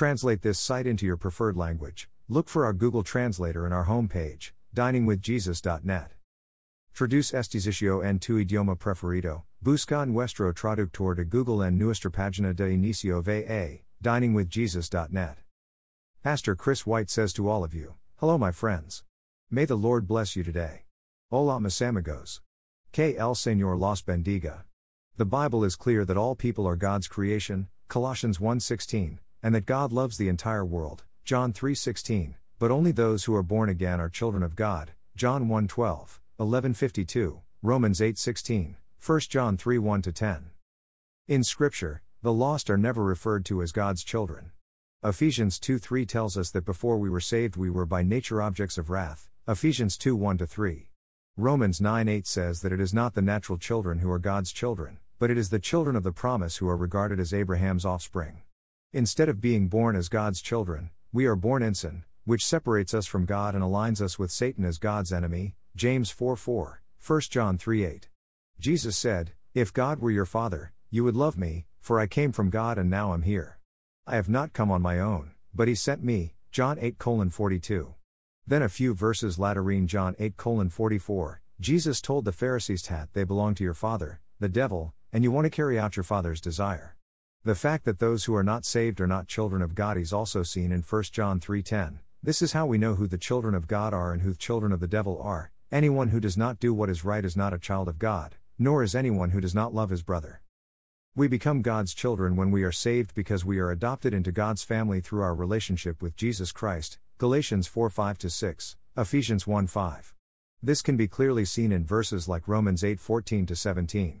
translate this site into your preferred language, look for our Google Translator in our homepage, diningwithjesus.net. Traduce este sitio en tu idioma preferido, busca nuestro traductor de Google en nuestra página de inicio va, diningwithjesus.net. Pastor Chris White says to all of you, Hello, my friends. May the Lord bless you today. Hola, mis amigos. Que el Señor los bendiga. The Bible is clear that all people are God's creation, Colossians 1:16, and that God loves the entire world, John 3:16, but only those who are born again are children of God, John 1:12, 11:52, Romans 8:16, 1 John 3:1 10. In scripture, the lost are never referred to as God's children. Ephesians 2:3 tells us that before we were saved we were by nature objects of wrath, Ephesians 2:1 3. Romans 9:8 says that it is not the natural children who are God's children, but it is the children of the promise who are regarded as Abraham's offspring. Instead of being born as God's children, we are born in sin, which separates us from God and aligns us with Satan as God's enemy. James 4 4, 1 John 3 8. Jesus said, If God were your Father, you would love me, for I came from God and now am here. I have not come on my own, but He sent me. John 8 42. Then a few verses later in John 8 44, Jesus told the Pharisees that they belong to your Father, the devil, and you want to carry out your father's desire. The fact that those who are not saved are not children of God is also seen in 1 John 3:10. This is how we know who the children of God are and who the children of the devil are. Anyone who does not do what is right is not a child of God, nor is anyone who does not love his brother. We become God's children when we are saved because we are adopted into God's family through our relationship with Jesus Christ. Galatians 4 5 6, Ephesians 1 5. This can be clearly seen in verses like Romans 8 14 17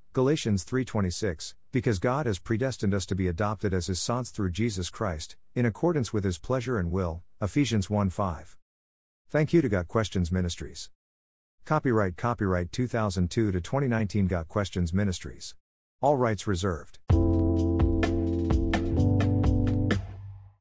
Galatians 3:26, because God has predestined us to be adopted as his sons through Jesus Christ, in accordance with his pleasure and will. Ephesians 1:5. Thank you to Got Questions Ministries. Copyright Copyright 2002 to 2019 Got Questions Ministries. All rights reserved.